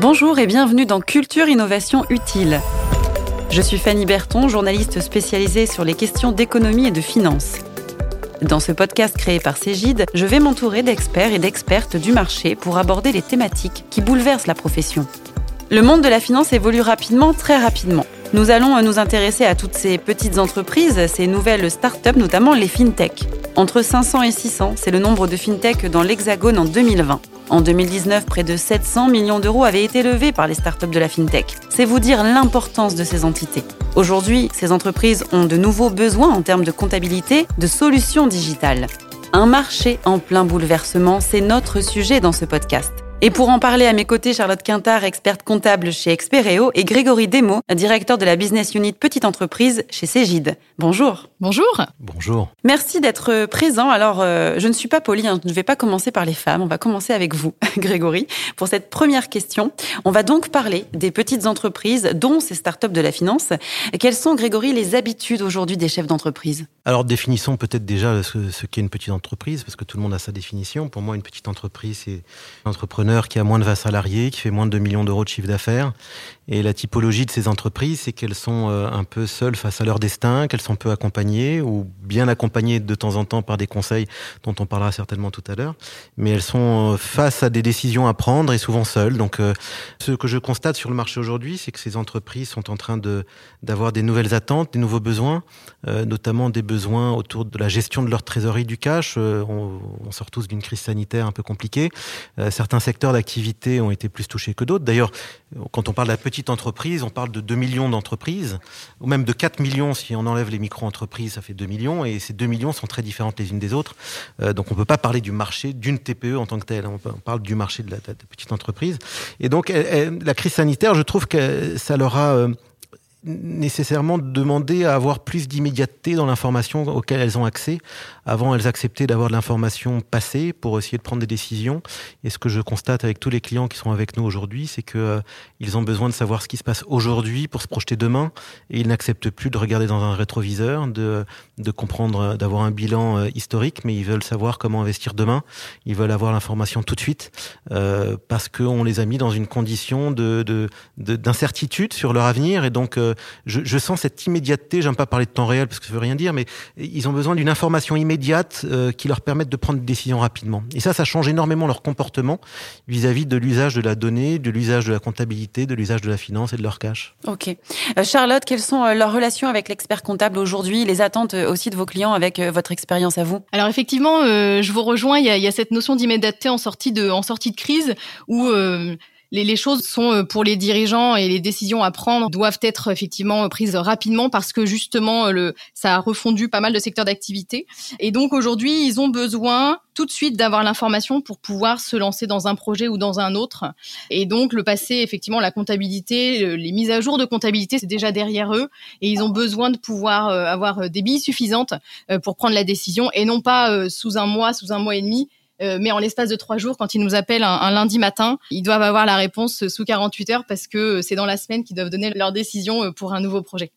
Bonjour et bienvenue dans Culture Innovation Utile. Je suis Fanny Berton, journaliste spécialisée sur les questions d'économie et de finance. Dans ce podcast créé par Cégide, je vais m'entourer d'experts et d'expertes du marché pour aborder les thématiques qui bouleversent la profession. Le monde de la finance évolue rapidement, très rapidement. Nous allons nous intéresser à toutes ces petites entreprises, ces nouvelles start-up, notamment les fintech. Entre 500 et 600, c'est le nombre de fintech dans l'Hexagone en 2020. En 2019, près de 700 millions d'euros avaient été levés par les startups de la FinTech. C'est vous dire l'importance de ces entités. Aujourd'hui, ces entreprises ont de nouveaux besoins en termes de comptabilité, de solutions digitales. Un marché en plein bouleversement, c'est notre sujet dans ce podcast. Et pour en parler à mes côtés, Charlotte Quintard, experte comptable chez Expereo, et Grégory Demo, directeur de la business unit Petite Entreprise chez Cégide. Bonjour. Bonjour. Bonjour. Merci d'être présent. Alors, euh, je ne suis pas polie, hein, je ne vais pas commencer par les femmes, on va commencer avec vous, Grégory, pour cette première question. On va donc parler des petites entreprises, dont ces startups de la finance. Quelles sont, Grégory, les habitudes aujourd'hui des chefs d'entreprise? Alors, définissons peut-être déjà ce, ce qu'est une petite entreprise, parce que tout le monde a sa définition. Pour moi, une petite entreprise, c'est un entrepreneur qui a moins de 20 salariés, qui fait moins de 2 millions d'euros de chiffre d'affaires. Et la typologie de ces entreprises, c'est qu'elles sont euh, un peu seules face à leur destin, qu'elles sont peu accompagnées ou bien accompagnées de temps en temps par des conseils dont on parlera certainement tout à l'heure. Mais elles sont euh, face à des décisions à prendre et souvent seules. Donc, euh, ce que je constate sur le marché aujourd'hui, c'est que ces entreprises sont en train de d'avoir des nouvelles attentes, des nouveaux besoins, notamment des besoins autour de la gestion de leur trésorerie du cash. on, on sort tous d'une crise sanitaire un peu compliquée. certains secteurs d'activité ont été plus touchés que d'autres. D'ailleurs, quand on parle de la petite entreprise, on parle de 2 millions d'entreprises, ou même de 4 millions si on enlève les micro-entreprises, ça fait 2 millions, et ces 2 millions sont très différentes les unes des autres. Euh, donc on ne peut pas parler du marché d'une TPE en tant que telle, on, parle du marché de la, petite entreprise. Et donc la crise sanitaire, je trouve que ça leur a... Euh, nécessairement demander à avoir plus d'immédiateté dans l'information auquel elles ont accès. Avant, elles acceptaient d'avoir de l'information passée pour essayer de prendre des décisions. Et ce que je constate avec tous les clients qui sont avec nous aujourd'hui, c'est que euh, ont besoin de savoir ce qui se passe aujourd'hui pour se projeter demain. Et ils n'acceptent plus de regarder dans un rétroviseur, de, comprendre, d'avoir un bilan euh, historique, mais ils veulent savoir comment investir demain. Ils veulent avoir l'information tout de suite euh, parce qu'on les a mis dans une condition de d'incertitude sur leur avenir et donc euh, je, sens cette immédiateté. J'aime pas parler de temps réel parce que ça veut rien dire, mais ils ont besoin d'une information immédiate euh, qui leur permette de prendre des décisions rapidement. Et ça, ça change énormément leur comportement vis-à-vis de l'usage de la donnée, de l'usage de la comptabilité, de l'usage de la finance et de leur cash. Ok. Euh, Charlotte, quelles sont leurs relations avec l'expert comptable aujourd'hui Les attentes aussi de vos clients avec votre expérience à vous? Alors effectivement, je vous rejoins. Il y a, il y a cette notion d'immédiateté en sortie de en sortie de crise où les, les, choses sont euh, pour les dirigeants et les décisions à prendre doivent être effectivement prises rapidement parce que justement euh, le ça a refondu pas mal de secteurs d'activité. Et donc aujourd'hui ils ont besoin tout de suite d'avoir l'information pour pouvoir se lancer dans un projet ou dans un autre. Et donc le passé effectivement la comptabilité les mises à jour de comptabilité c'est déjà derrière eux. Et ils ont besoin de pouvoir euh, avoir des billes suffisantes pour prendre la décision et non pas sous un mois sous un mois et demi euh, mais en l'espace de trois jours, quand ils nous appellent un, lundi matin, ils doivent avoir la réponse sous 48 heures parce que c'est dans la semaine qu'ils doivent donner leur décision euh, pour un nouveau projet.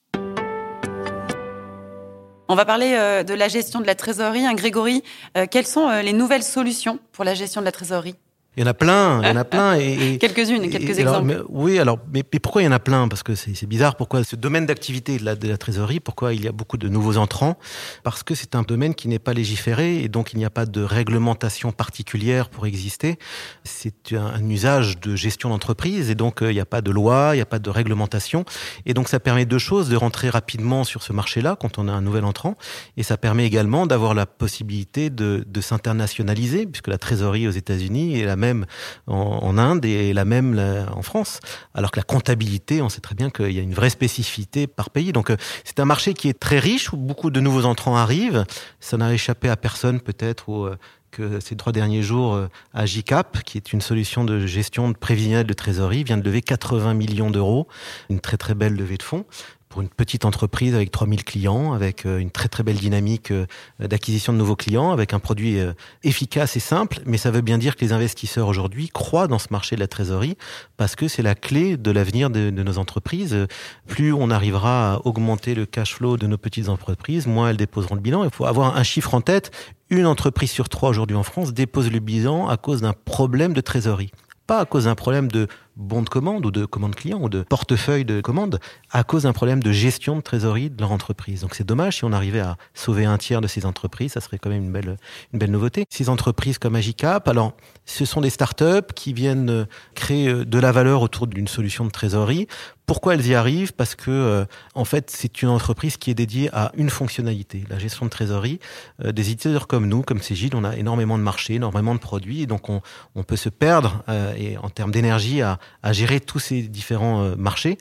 On va parler euh, de la gestion de la trésorerie. Hein, Grégory, quelles sont les nouvelles solutions pour la gestion de la trésorerie? Il y en a plein, il y en a plein. Et, Quelques-unes, quelques exemples. oui, alors, mais, pourquoi il y en a plein? Parce que c'est bizarre. Pourquoi ce domaine d'activité de la, de la trésorerie Pourquoi il y a beaucoup de nouveaux entrants? Parce que c'est un domaine qui n'est pas légiféré et donc il n'y a pas de réglementation particulière pour exister. C'est un, usage de gestion d'entreprise et donc euh, il n'y a pas de loi, il n'y a pas de réglementation. Et donc ça permet deux choses de rentrer rapidement sur ce marché-là quand on a un nouvel entrant, et ça permet également d'avoir la possibilité de, de s'internationaliser puisque la trésorerie aux États-Unis est la même en, Inde et la même en France. Alors que la comptabilité, on sait très bien qu'il y a une vraie spécificité par pays. Donc euh, c'est un marché qui est très riche où beaucoup de nouveaux entrants arrivent. Ça n'a échappé à personne peut-être euh, que ces trois derniers jours, euh, Agicap, qui est une solution de gestion prévisionnelle de trésorerie, vient de lever 80 millions d'euros, une très très belle levée de fonds pour une petite entreprise avec 3000 clients, avec euh, une très très belle dynamique euh, d'acquisition de nouveaux clients, avec un produit euh, efficace et simple, mais ça veut bien dire que les investisseurs aujourd'hui croient dans ce marché de la trésorerie parce que c'est la clé de l'avenir de, nos entreprises. Plus on arrivera à augmenter le cash flow de nos petites entreprises, moins elles déposeront le bilan. Il faut avoir un chiffre en tête. Une entreprise sur trois aujourd'hui en France dépose le bilan à cause d'un problème de trésorerie pas à cause d'un problème de bons de commande ou de commande client ou de portefeuille de commande à cause d'un problème de gestion de trésorerie de leur entreprise. Donc c'est dommage si on arrivait à sauver un tiers de ces entreprises, ça serait quand même une belle, une belle nouveauté. Ces entreprises comme Agicap, alors ce sont des startups qui viennent euh, créer euh, de la valeur autour d'une solution de trésorerie. Pourquoi elles y arrivent? Parce que euh, en fait, c'est une entreprise qui est dédiée à une fonctionnalité, la gestion de trésorerie. des éditeurs comme nous, comme Cégide, on a énormément de marchés, énormément de produits, donc on, on peut se perdre et en termes d'énergie à, à, gérer tous ces différents marchés.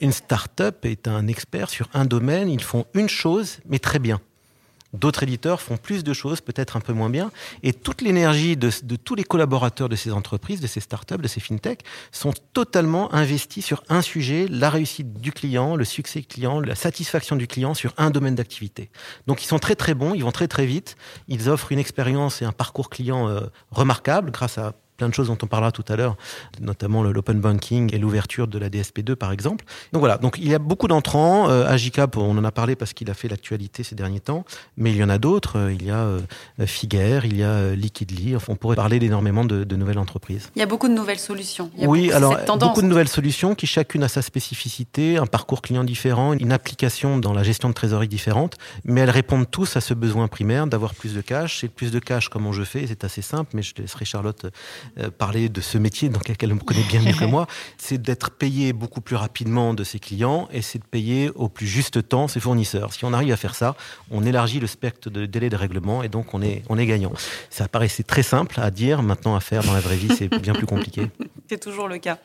une startup est un expert sur un domaine, ils font une chose, mais très bien. D'autres éditeurs font plus de choses, peut-être un peu moins bien. Et toute l'énergie de, tous les collaborateurs de ces entreprises, de ces startups, de ces fintechs, sont totalement investis sur un sujet, la réussite du client, le succès client, la satisfaction du client sur un domaine d'activité. Donc ils sont très très bons, ils vont très très vite, ils offrent une expérience et un parcours client euh, remarquable grâce à plein de choses dont on parlera tout à l'heure, notamment l'open banking et l'ouverture de la DSP2 par exemple. Donc voilà, donc il y a beaucoup d'entrants. Euh, Agicap, on en a parlé parce qu'il a fait l'actualité ces derniers temps, mais il y en a d'autres. Euh, il y a euh, Figuer, il y a euh, Liquidly. Enfin, on pourrait parler d'énormément de, de, nouvelles entreprises. Il y a beaucoup de nouvelles solutions. oui, alors beaucoup de nouvelles solutions qui chacune a sa spécificité, un parcours client différent, une application dans la gestion de trésorerie différente, mais elles répondent tous à ce besoin primaire d'avoir plus de cash. Et plus de cash, comment je fais? C'est assez simple, mais je laisserai Charlotte euh, parler de ce métier, donc elle me connaît bien mieux que moi, c'est d'être payé beaucoup plus rapidement de ses clients et c'est de payer au plus juste temps ses fournisseurs. Si on arrive à faire ça, on élargit le spectre de délai de règlement et donc on est, on est gagnant. Ça paraissait très simple à dire, maintenant à faire dans la vraie vie, c'est bien plus compliqué. C'est toujours le cas.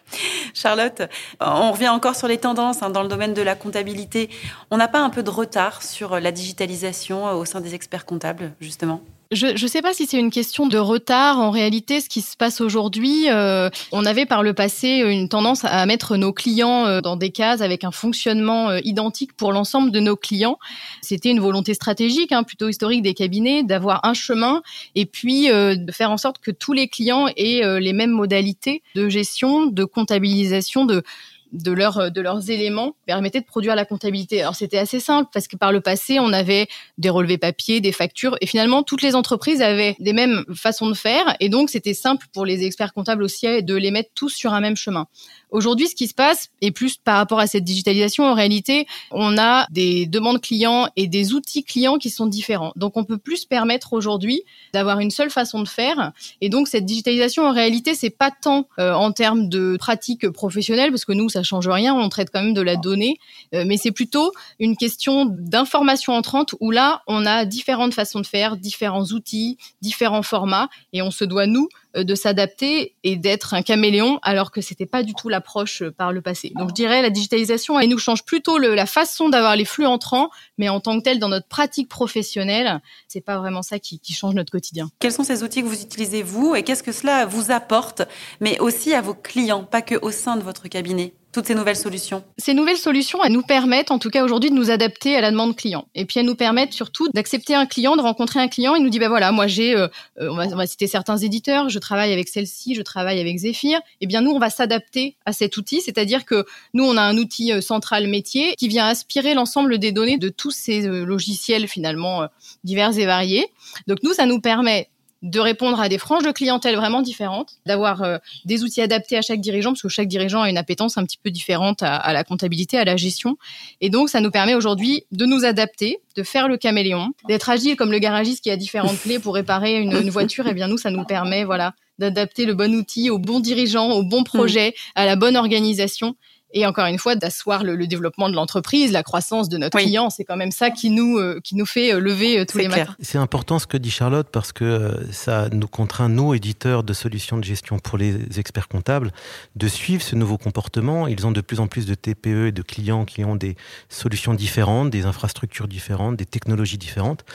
Charlotte, on revient encore sur les tendances hein, dans le domaine de la comptabilité. On n'a pas un peu de retard sur la digitalisation au sein des experts comptables, justement? Je ne sais pas si c'est une question de retard. En réalité, ce qui se passe aujourd'hui, euh, on avait par le passé une tendance à mettre nos clients euh, dans des cases avec un fonctionnement euh, identique pour l'ensemble de nos clients. C'était une volonté stratégique, hein, plutôt historique des cabinets, d'avoir un chemin et puis de faire en sorte que tous les clients aient les mêmes modalités de gestion, de comptabilisation, de de, leur, de leurs éléments permettait de produire la comptabilité. Alors c'était assez simple parce que par le passé, on avait des relevés papier, des factures, et finalement toutes les entreprises avaient les mêmes façons de faire, et donc c'était simple pour les experts comptables aussi de les mettre tous sur un même chemin. Aujourd'hui, ce qui se passe, et plus par rapport à cette digitalisation, en réalité, on a des demandes clients et des outils clients qui sont différents. Donc, on peut plus permettre aujourd'hui d'avoir une seule façon de faire. Et donc, cette digitalisation, en réalité, c'est pas tant euh, en termes de pratiques professionnelles, parce que nous, ça change rien, on traite quand même de la donnée, euh, mais c'est plutôt une question d'information entrante où là, on a différentes façons de faire, différents outils, différents formats, et on se doit, nous, de s'adapter et d'être un caméléon alors que c'était pas du tout l'approche euh, par le passé. Donc je dirais la digitalisation elle nous change plutôt la façon d'avoir les flux entrants, mais en tant que tel dans notre pratique professionnelle, c'est pas vraiment ça qui, qui change notre quotidien. Quels sont ces outils que vous utilisez vous et qu'est-ce que cela vous apporte, mais aussi à vos clients, pas que au sein de votre cabinet? Ces nouvelles solutions Ces nouvelles solutions, elles nous permettent, en tout cas aujourd'hui, de nous adapter à la demande client. Et puis elles nous permettent surtout d'accepter un client, de rencontrer un client. Il nous dit, ben voilà, moi j'ai, euh, euh, on, va, on, va, citer certains éditeurs, je travaille avec celle-ci, je travaille avec Zephyr. Eh bien nous, on va s'adapter à cet outil, c'est-à-dire que nous, on a un outil euh, central métier qui vient aspirer l'ensemble des données de tous ces logiciels finalement divers et variés. Donc nous, ça nous permet de répondre à des franges de clientèle vraiment différentes, d'avoir euh, des outils adaptés à chaque dirigeant, parce que chaque dirigeant a une appétence un petit peu différente à, la comptabilité, à la gestion. Et donc, ça nous permet aujourd'hui de nous adapter, de faire le caméléon, d'être agile comme le garagiste qui a différentes clés pour réparer une, une voiture. Et bien nous, ça nous permet, voilà, d'adapter le bon outil au bon dirigeant, au bon projet, à la bonne organisation et encore une fois d'asseoir le, le, développement de l'entreprise, la croissance de notre client. C'est quand même ça qui nous euh, qui nous fait euh, lever euh, tous les matins. C'est important ce que dit Charlotte parce que ça nous contraint nous éditeurs de solutions de gestion pour les experts comptables de suivre ce nouveau comportement. Ils ont de plus en plus de TPE et de clients qui ont des solutions différentes, des infrastructures différentes, des technologies différentes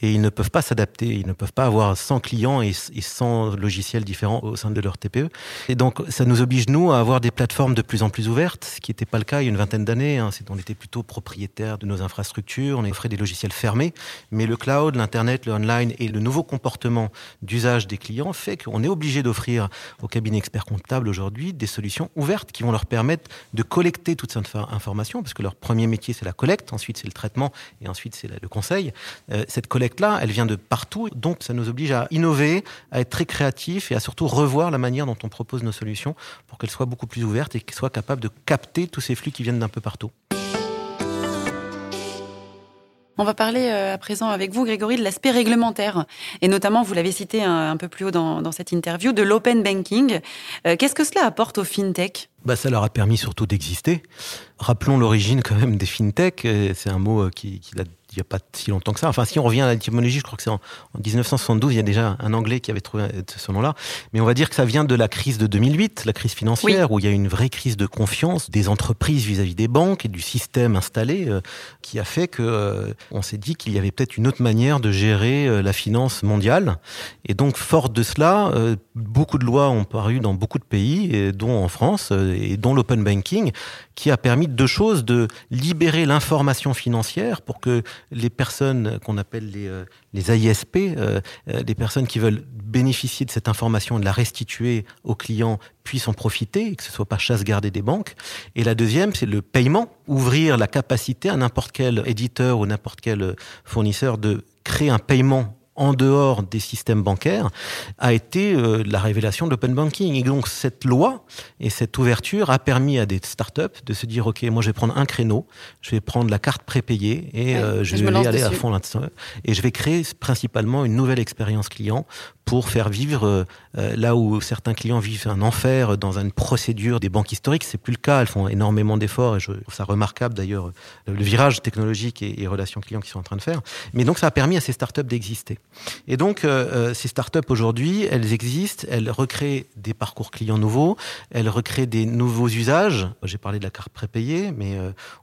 et ils ne peuvent pas s'adapter. Ils ne peuvent pas avoir 100 clients et, et 100 logiciels différents au sein de leur TPE. Et donc ça nous oblige nous à avoir des plateformes de plus en plus ouvertes ce qui n'était pas le cas il y a une vingtaine d'années. Hein. On était plutôt propriétaire de nos infrastructures, on offrait des logiciels fermés. Mais le cloud, l'Internet, le online et le nouveau comportement d'usage des clients fait qu'on est obligé d'offrir aux cabinets experts comptables aujourd'hui des solutions ouvertes qui vont leur permettre de collecter toute cette information, parce que leur premier métier, c'est la collecte, ensuite c'est le traitement et ensuite c'est le conseil. Euh, cette collecte-là, elle vient de partout, donc ça nous oblige à innover, à être très créatifs et à surtout revoir la manière dont on propose nos solutions pour qu'elles soient beaucoup plus ouvertes et qu'elles soient capables de capter tous ces flux qui viennent d'un peu partout. On va parler euh, à présent avec vous, Grégory, de l'aspect réglementaire. Et notamment, vous l'avez cité un, peu plus haut dans, cette interview, de l'open banking. Euh, qu'est-ce que cela apporte aux fintech? Bah, Ça leur a permis surtout d'exister. Rappelons l'origine quand même des fintech. C'est un mot qui, qui date il n'y a pas si longtemps que ça. Enfin, si on revient à l'étymologie, je crois que c'est en, 1972, il y a déjà un Anglais qui avait trouvé ce nom-là. Mais on va dire que ça vient de la crise de 2008, la crise financière, où il y a une vraie crise de confiance des entreprises vis-à-vis des banques et du système installé, euh, qui a fait que euh, on s'est dit qu'il y avait peut-être une autre manière de gérer euh, la finance mondiale. Et donc, fort de cela, beaucoup de lois ont paru dans beaucoup de pays, et dont en France, et dont l'open banking, qui a permis deux choses de libérer l'information financière pour que les personnes qu'on appelle les, euh, les AISP, euh, euh, les personnes qui veulent bénéficier de cette information et de la restituer aux clients puissent en profiter que ce soit pas chasse gardée des banques. Et la deuxième, c'est le paiement, ouvrir la capacité à n'importe quel éditeur ou n'importe quel fournisseur de créer un paiement en dehors des systèmes bancaires a été euh, la révélation de l'open banking. Et donc cette loi et cette ouverture a permis à des startups de se dire ok, moi je vais prendre un créneau, je vais prendre la carte prépayée et euh, je, vais aller à fond là-dessus et je vais créer principalement une nouvelle expérience client pour faire vivre euh, là où certains clients vivent un enfer dans une procédure des banques historiques, c'est plus le cas. Elles font énormément d'efforts et je trouve ça remarquable d'ailleurs le virage technologique et, relations clients qu'ils sont en train de faire. Mais donc ça a permis à ces startups d'exister. Et donc euh, ces startups aujourd'hui, elles existent, elles recréent des parcours clients nouveaux, elles recréent des nouveaux usages. J'ai parlé de la carte prépayée, mais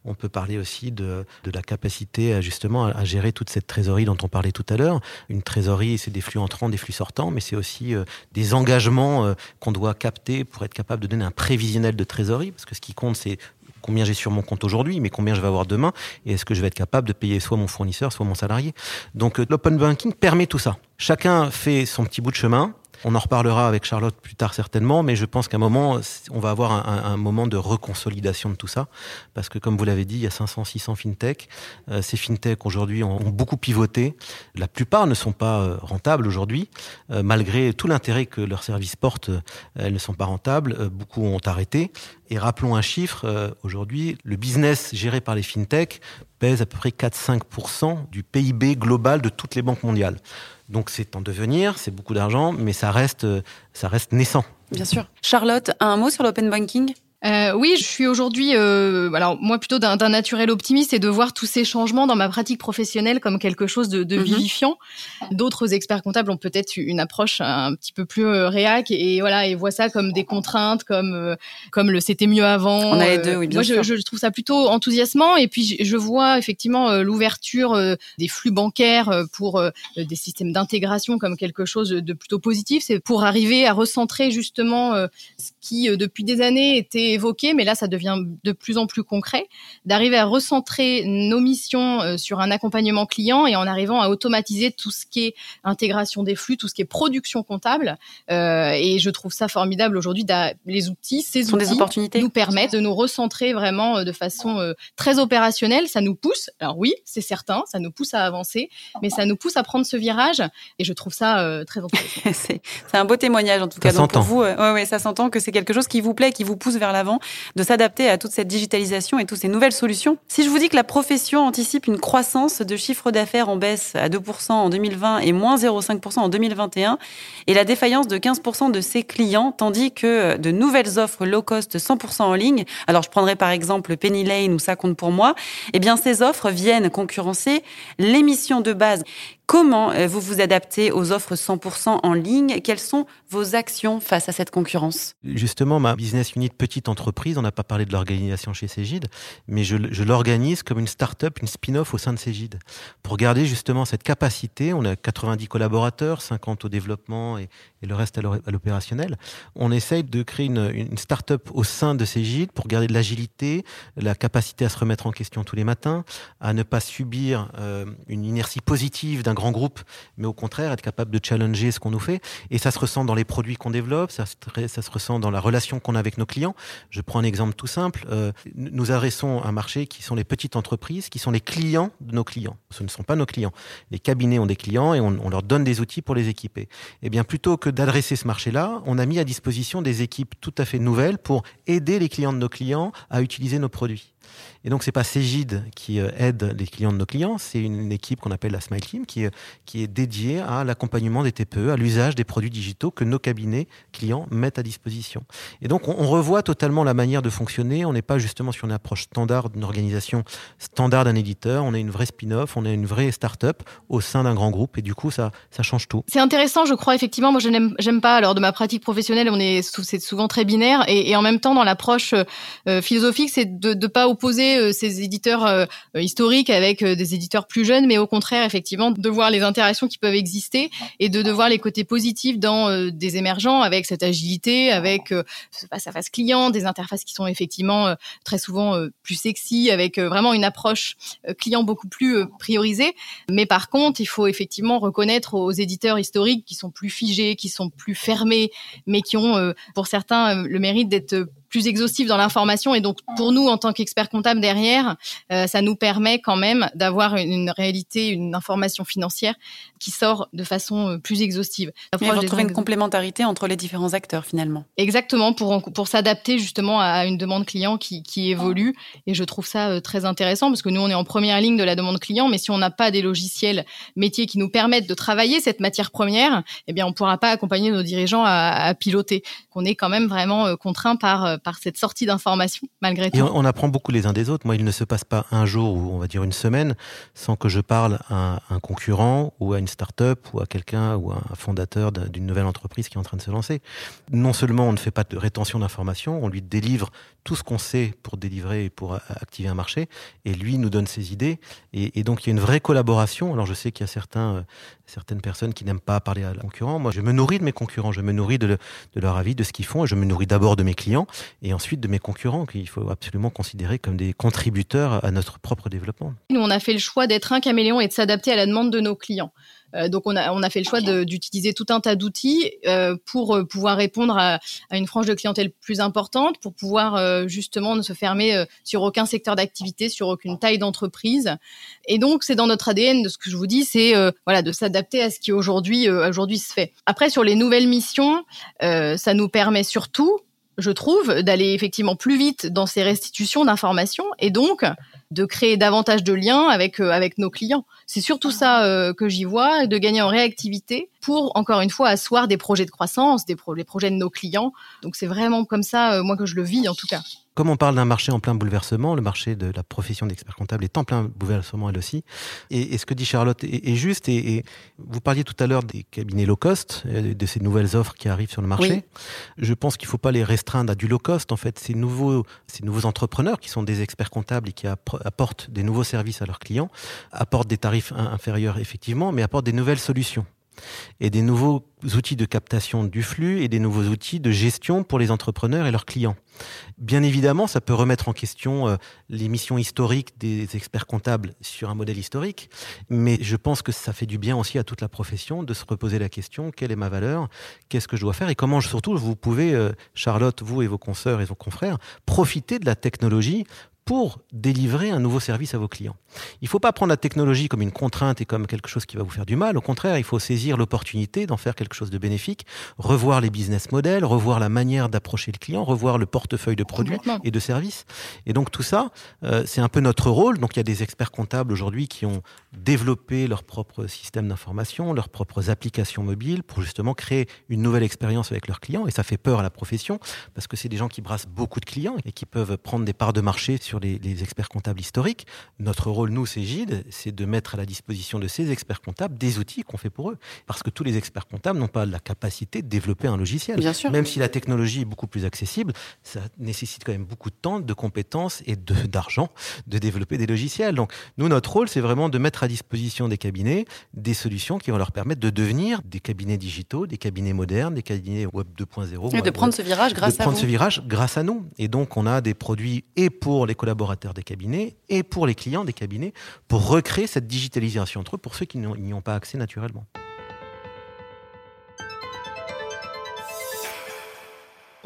on peut parler aussi de, de la capacité justement à, gérer toute cette trésorerie dont on parlait tout à l'heure. Une trésorerie, c'est des flux entrants, des flux sortants mais c'est aussi euh, des engagements euh, qu'on doit capter pour être capable de donner un prévisionnel de trésorerie, parce que ce qui compte, c'est combien j'ai sur mon compte aujourd'hui, mais combien je vais avoir demain, et est-ce que je vais être capable de payer soit mon fournisseur, soit mon salarié. Donc euh, l'open banking permet tout ça. Chacun fait son petit bout de chemin, on en reparlera avec Charlotte plus tard certainement, mais je pense qu'à un moment, on va avoir un, moment de reconsolidation de tout ça, parce que comme vous l'avez dit, il y a 500, 600 fintech. Euh, ces fintech aujourd'hui ont, beaucoup pivoté. La plupart ne sont pas euh, rentables aujourd'hui, euh, malgré tout l'intérêt que leurs services portent. elles ne sont pas rentables. beaucoup ont arrêté. Et rappelons un chiffre. aujourd'hui, le business géré par les fintech pèse à peu près 4-5% du PIB global de toutes les banques mondiales. Donc c'est en devenir, c'est beaucoup d'argent, mais ça reste, ça reste naissant. Bien sûr. Charlotte, un mot sur l'open banking? Euh, oui, je suis aujourd'hui, euh, alors moi plutôt d'un naturel optimiste et de voir tous ces changements dans ma pratique professionnelle comme quelque chose de, de mhm. vivifiant. D'autres experts comptables ont peut-être une approche un petit peu plus euh, réac et, voilà et voient ça comme des contraintes, comme euh, comme le c'était mieux avant. On a les deux, oui, bien moi, sûr. Je, je, trouve ça plutôt enthousiasmant et puis je, je vois effectivement l'ouverture des flux bancaires pour des systèmes d'intégration comme quelque chose de plutôt positif. C'est pour arriver à recentrer justement ce qui depuis des années était évoqué, mais là, ça devient de plus en plus concret, d'arriver à recentrer nos missions euh, sur un accompagnement client et en arrivant à automatiser tout ce qui est intégration des flux, tout ce qui est production comptable. Euh, et je trouve ça formidable aujourd'hui. Les outils, ces sont outils des opportunités. nous permettent de nous recentrer vraiment euh, de façon très opérationnelle. Ça nous pousse. Alors oui, c'est certain, ça nous pousse à avancer, mais ça nous pousse à prendre ce virage. Et je trouve ça très intéressant. c'est un beau témoignage en tout cas. Donc pour vous, ouais, ouais, ça s'entend que c'est quelque chose qui vous plaît, qui vous pousse vers la avant, de s'adapter à toute cette digitalisation et toutes ces nouvelles solutions. Si je vous dis que la profession anticipe une croissance de chiffre d'affaires en baisse à 2% en 2020 et moins 0,5% en 2021, et la défaillance de 15% de ses clients, tandis que de nouvelles offres low cost 100% en ligne, alors je prendrai par exemple Penny Lane ou Ça compte pour moi, eh ces offres viennent concurrencer l'émission de base Comment euh, vous vous adaptez aux offres 100% en ligne? Quelles sont vos actions face à cette concurrence? Justement, ma business unit petite entreprise, on n'a pas parlé de l'organisation chez Cégide, mais je, l'organise comme une start-up, une spin-off au sein de Cégide, pour garder justement cette capacité. On a 90 collaborateurs, 50 au développement et, et le reste à l'opérationnel. On essaye de créer une, une start-up au sein de ces gîtes pour garder de l'agilité, la capacité à se remettre en question tous les matins, à ne pas subir euh, une inertie positive d'un grand groupe, mais au contraire être capable de challenger ce qu'on nous fait. Et ça se ressent dans les produits qu'on développe, ça, se ressent dans la relation qu'on a avec nos clients. Je prends un exemple tout simple. Euh, nous adressons un marché qui sont les petites entreprises, qui sont les clients de nos clients. Ce ne sont pas nos clients. Les cabinets ont des clients et on, on leur donne des outils pour les équiper. Eh bien, plutôt que d'adresser ce marché-là, on a mis à disposition des équipes tout à fait nouvelles pour aider les clients de nos clients à utiliser nos produits. Et donc, c'est pas Cégide qui euh, aide les clients de nos clients, c'est une équipe qu'on appelle la Smile Team qui, euh, qui est dédiée à l'accompagnement des TPE, à l'usage des produits digitaux que nos cabinets clients mettent à disposition. Et donc, on, revoit totalement la manière de fonctionner. On n'est pas justement sur une approche standard d'une organisation standard d'un éditeur. On est une vraie spin-off, on est une vraie start-up au sein d'un grand groupe. Et du coup, ça, ça change tout. C'est intéressant, je crois, effectivement. Moi, je n'aime pas, alors de ma pratique professionnelle, on est, c'est souvent très binaire. Et, en même temps, dans l'approche euh, philosophique, c'est de ne pas opposer euh, ces éditeurs euh, historiques avec euh, des éditeurs plus jeunes, mais au contraire, effectivement, de voir les interactions qui peuvent exister et de, de voir les côtés positifs dans des émergents avec cette agilité, avec ce face à face client, des interfaces qui sont effectivement très souvent plus sexy, avec vraiment une approche client beaucoup plus priorisée. Mais par contre, il faut effectivement reconnaître aux éditeurs historiques qui sont plus figés, qui sont plus fermés, mais qui ont pour certains le mérite d'être plus exhaustif dans l'information et donc pour nous en tant qu'experts comptables derrière, euh, ça nous permet quand même d'avoir une, réalité, une information financière qui sort de façon euh, plus exhaustive. Mais retrouver une complémentarité entre les différents acteurs finalement. Exactement pour pour s'adapter justement à une demande client qui, qui évolue et je trouve ça euh, très intéressant parce que nous on est en première ligne de la demande client mais si on n'a pas des logiciels métiers qui nous permettent de travailler cette matière première, eh bien on pourra pas accompagner nos dirigeants à, à piloter. On est quand même vraiment contraint par par cette sortie d'informations, malgré tout. Et on, apprend beaucoup les uns des autres. Moi, il ne se passe pas un jour ou on va dire une semaine sans que je parle à un concurrent ou à une start-up ou à quelqu'un ou à un fondateur d'une nouvelle entreprise qui est en train de se lancer. Non seulement on ne fait pas de rétention d'informations, on lui délivre tout ce qu'on sait pour délivrer et pour activer un marché, et lui nous donne ses idées. Et, donc il y a une vraie collaboration. Alors je sais qu'il y a certains, euh, certaines personnes qui n'aiment pas parler à la concurrent. Moi, je me nourris de mes concurrents, je me nourris de, de leur avis, de ce qu'ils font, et je me nourris d'abord de mes clients et ensuite de mes concurrents qu'il faut absolument considérer comme des contributeurs à notre propre développement. Nous, on a fait le choix d'être un caméléon et de s'adapter à la demande de nos clients. Euh, donc on a, on a fait le choix d'utiliser tout un tas d'outils euh, pour euh, pouvoir répondre à, à, une frange de clientèle plus importante, pour pouvoir justement ne se fermer sur aucun secteur d'activité, sur aucune taille d'entreprise. Et donc c'est dans notre ADN de ce que je vous dis, c'est voilà de s'adapter à ce qui aujourd'hui aujourd'hui se fait. Après sur les nouvelles missions, ça nous permet surtout je trouve, d'aller effectivement plus vite dans ces restitutions d'informations et donc de créer davantage de liens avec euh, avec nos clients. C'est surtout ça euh, que j'y vois, de gagner en réactivité pour encore une fois asseoir des projets de croissance, des les projets de nos clients. Donc c'est vraiment comme ça euh, moi que je le vis en tout cas comme on parle d'un marché en plein bouleversement, le marché de la profession d'expert comptable est en plein bouleversement elle aussi. Et, ce que dit Charlotte est, juste. Et, vous parliez tout à l'heure des cabinets low cost, euh, de ces nouvelles offres qui arrivent sur le marché. Je pense qu'il ne faut pas les restreindre à du low cost. En fait, ces nouveaux, ces nouveaux entrepreneurs qui sont des experts comptables et qui apportent des nouveaux services à leurs clients, apportent des tarifs inférieurs effectivement, mais apportent des nouvelles solutions et des nouveaux outils de captation du flux et des nouveaux outils de gestion pour les entrepreneurs et leurs clients. Bien évidemment, ça peut remettre en question euh, les missions historiques des experts comptables sur un modèle historique, mais je pense que ça fait du bien aussi à toute la profession de se reposer la question quelle est ma valeur, qu'est-ce que je dois faire et comment surtout vous pouvez, euh, Charlotte, vous et vos consoeurs et vos confrères, profiter de la technologie pour délivrer un nouveau service à vos clients. Il ne faut pas prendre la technologie comme une contrainte et comme quelque chose qui va vous faire du mal. Au contraire, il faut saisir l'opportunité d'en faire quelque chose de bénéfique, revoir les business models, revoir la manière d'approcher le client, revoir le portefeuille de produits et de services. Et donc tout ça, euh, c'est un peu notre rôle. Donc il y a des experts comptables aujourd'hui qui ont développé leur propre système d'information, leurs propres applications mobiles pour justement créer une nouvelle expérience avec leurs clients. Et ça fait peur à la profession parce que c'est des gens qui brassent beaucoup de clients et qui peuvent prendre des parts de marché sur sur les, experts comptables historiques. Notre rôle, nous, c'est Gide, c'est de mettre à la disposition de ces experts comptables des outils qu'on fait pour eux. Parce que tous les experts comptables n'ont pas la capacité de développer un logiciel. Bien sûr. Même si la technologie est beaucoup plus accessible, ça nécessite quand même beaucoup de temps, de compétences et d'argent de, développer des logiciels. Donc, nous, notre rôle, c'est vraiment de mettre à disposition des cabinets des solutions qui vont leur permettre de devenir des cabinets digitaux, des cabinets modernes, des cabinets web 2.0. Et de prendre ce virage grâce de prendre ce virage grâce à nous. Et donc, on a des produits et pour les collaborateurs des cabinets et pour les clients des cabinets pour recréer cette digitalisation entre eux pour ceux qui n'y ont pas accès naturellement.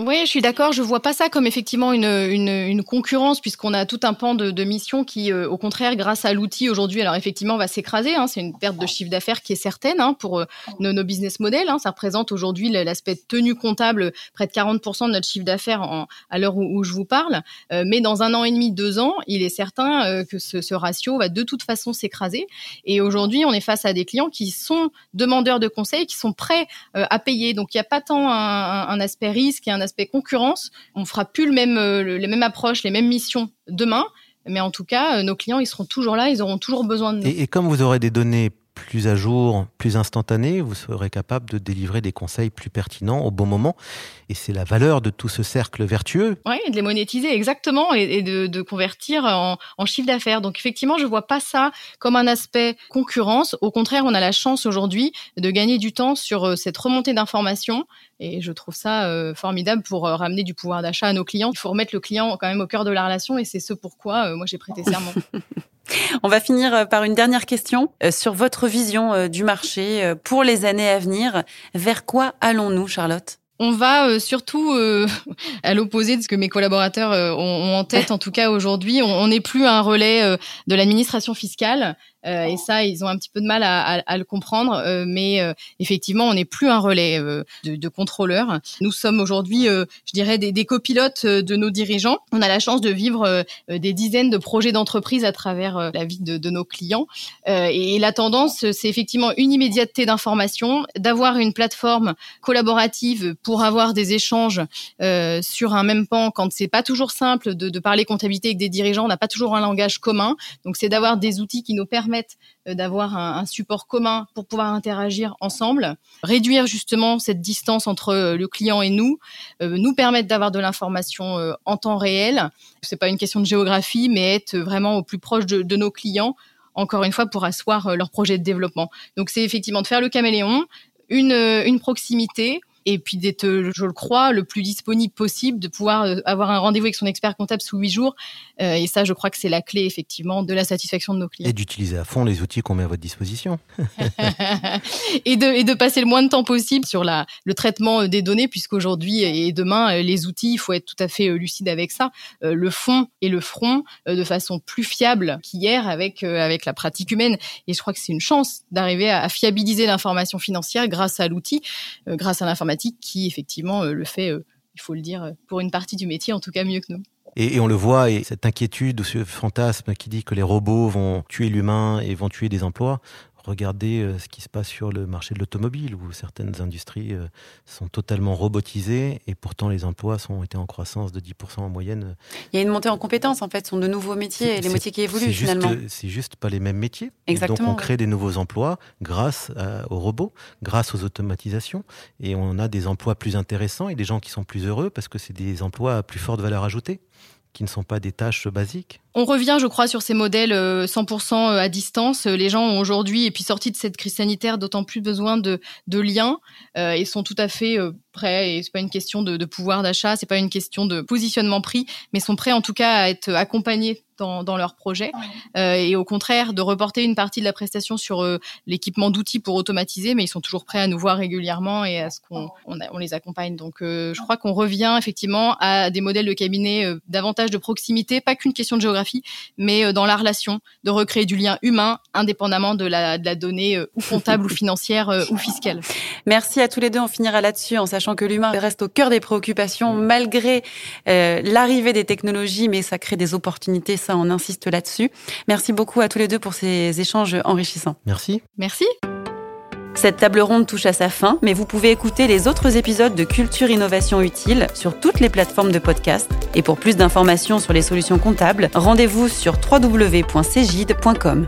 Oui, je suis d'accord. Je vois pas ça comme effectivement une, concurrence, puisqu'on a tout un pan de, de missions qui, euh, au contraire, grâce à l'outil aujourd'hui, alors effectivement, va s'écraser. Hein, c'est une perte de chiffre d'affaires qui est certaine hein, pour euh, nos, business models. Hein, ça représente aujourd'hui l'aspect tenue comptable près de 40% de notre chiffre d'affaires à l'heure où, je vous parle. Euh, mais dans un an et demi, deux ans, il est certain que ce, ratio va de toute façon s'écraser. Et aujourd'hui, on est face à des clients qui sont demandeurs de conseils, qui sont prêts à payer. Donc, il n'y a pas tant un aspect risque et un aspect concurrence. On fera plus le même, euh, les mêmes approches, les mêmes missions demain. Mais en tout cas, euh, nos clients, ils seront toujours là, ils auront toujours besoin de nous. Et, et comme vous aurez des données plus à jour, plus instantané, vous serez capable de délivrer des conseils plus pertinents au bon moment. Et c'est la valeur de tout ce cercle vertueux. Oui, de les monétiser exactement et, de, de, convertir en, en chiffre d'affaires. Donc effectivement, je vois pas ça comme un aspect concurrence. Au contraire, on a la chance aujourd'hui de gagner du temps sur euh, cette remontée d'informations. Et je trouve ça euh, formidable pour euh, ramener du pouvoir d'achat à nos clients. Il faut remettre le client quand même au cœur de la relation et c'est ce pourquoi euh, moi j'ai prêté serment. On va finir euh, par une dernière question euh, sur votre vision euh, du marché pour les années à venir. Vers quoi allons-nous, Charlotte? On va surtout à l'opposé de ce que mes collaborateurs ont, en tête. En tout cas, aujourd'hui, on n'est plus un relais de l'administration fiscale. Euh, et ça, ils ont un petit peu de mal à, à, à le comprendre. Euh, mais euh, effectivement, on n'est plus un relais de, de contrôleurs. Nous sommes aujourd'hui, je dirais, des, des, copilotes de nos dirigeants. On a la chance de vivre des dizaines de projets d'entreprise à travers la vie de, de nos clients. et la tendance, c'est effectivement une immédiateté d'information, d'avoir une plateforme collaborative pour avoir des échanges sur un même pan quand c'est pas toujours simple de, de parler comptabilité avec des dirigeants, on n'a pas toujours un langage commun. Donc c'est d'avoir des outils qui nous permettent euh, d'avoir un, support commun pour pouvoir interagir ensemble, réduire justement cette distance entre euh, le client et nous, euh, nous permettre d'avoir de l'information en temps réel. C'est pas une question de géographie, mais être vraiment au plus proche de, nos clients encore une fois pour asseoir leur projet de développement. Donc c'est effectivement de faire le caméléon, une proximité, et puis d'être, je le crois, le plus disponible possible, de pouvoir euh, avoir un rendez-vous avec son expert comptable sous huit jours. Euh, et ça, je crois que c'est la clé effectivement de la satisfaction de nos clients. Et d'utiliser à fond les outils qu'on met à votre disposition. et, de, et de passer le moins de temps possible sur la, le traitement euh, des données, puisqu'aujourd'hui et demain, les outils, il faut être tout à fait lucide avec ça. Le fond et le front de façon plus fiable qu'hier avec, avec la pratique humaine. Et je crois que c'est une chance d'arriver à, à fiabiliser l'information financière grâce à l'outil, grâce à l'information qui effectivement euh, le fait, euh, il faut le dire, euh, pour une partie du métier en tout cas mieux que nous. Et, on le voit, et cette inquiétude ou ce fantasme qui dit que les robots vont tuer l'humain et vont tuer des emplois, Regardez euh, ce qui se passe sur le marché de l'automobile, où certaines industries euh, sont totalement robotisées et pourtant les emplois sont été en croissance de 10% en moyenne. Il y a une montée en compétences, en fait, ce sont de nouveaux métiers, et les métiers qui évoluent finalement. C'est juste pas les mêmes métiers. Exactement. donc on crée des nouveaux emplois grâce aux robots, grâce aux automatisations, et on a des emplois plus intéressants et des gens qui sont plus heureux parce que c'est des emplois à plus forte valeur ajoutée qui ne sont pas des tâches basiques On revient, je crois, sur ces modèles 100% euh, euh, à distance. Les gens ont aujourd'hui, et puis sortis de cette crise sanitaire, d'autant plus besoin de, liens euh, et sont tout à fait euh, prêts. Et c'est pas une question de, de pouvoir d'achat, c'est pas une question de positionnement prix, mais sont prêts en tout cas à être accompagnés dans, dans leur projet euh, et au contraire de reporter une partie de la prestation sur euh, l'équipement d'outils pour automatiser, mais ils sont toujours prêts à nous voir régulièrement et à ce qu'on on, on les accompagne. Donc je crois qu'on revient effectivement à des modèles de cabinet davantage de proximité, pas qu'une question de géographie, mais dans la relation, de recréer du lien humain indépendamment de la, de la donnée ou comptable ou financière ou fiscale. Merci à tous les deux. On finira là-dessus en sachant que l'humain reste au cœur des préoccupations malgré euh, l'arrivée des technologies, mais ça crée des opportunités. Ça, on insiste là-dessus. Merci beaucoup à tous les deux pour ces échanges enrichissants. Merci. Merci. Cette table ronde touche à sa fin, mais vous pouvez écouter les autres épisodes de Culture Innovation Utile sur toutes les plateformes de podcast. Et pour plus d'informations sur les solutions comptables, rendez-vous sur www.cegide.com.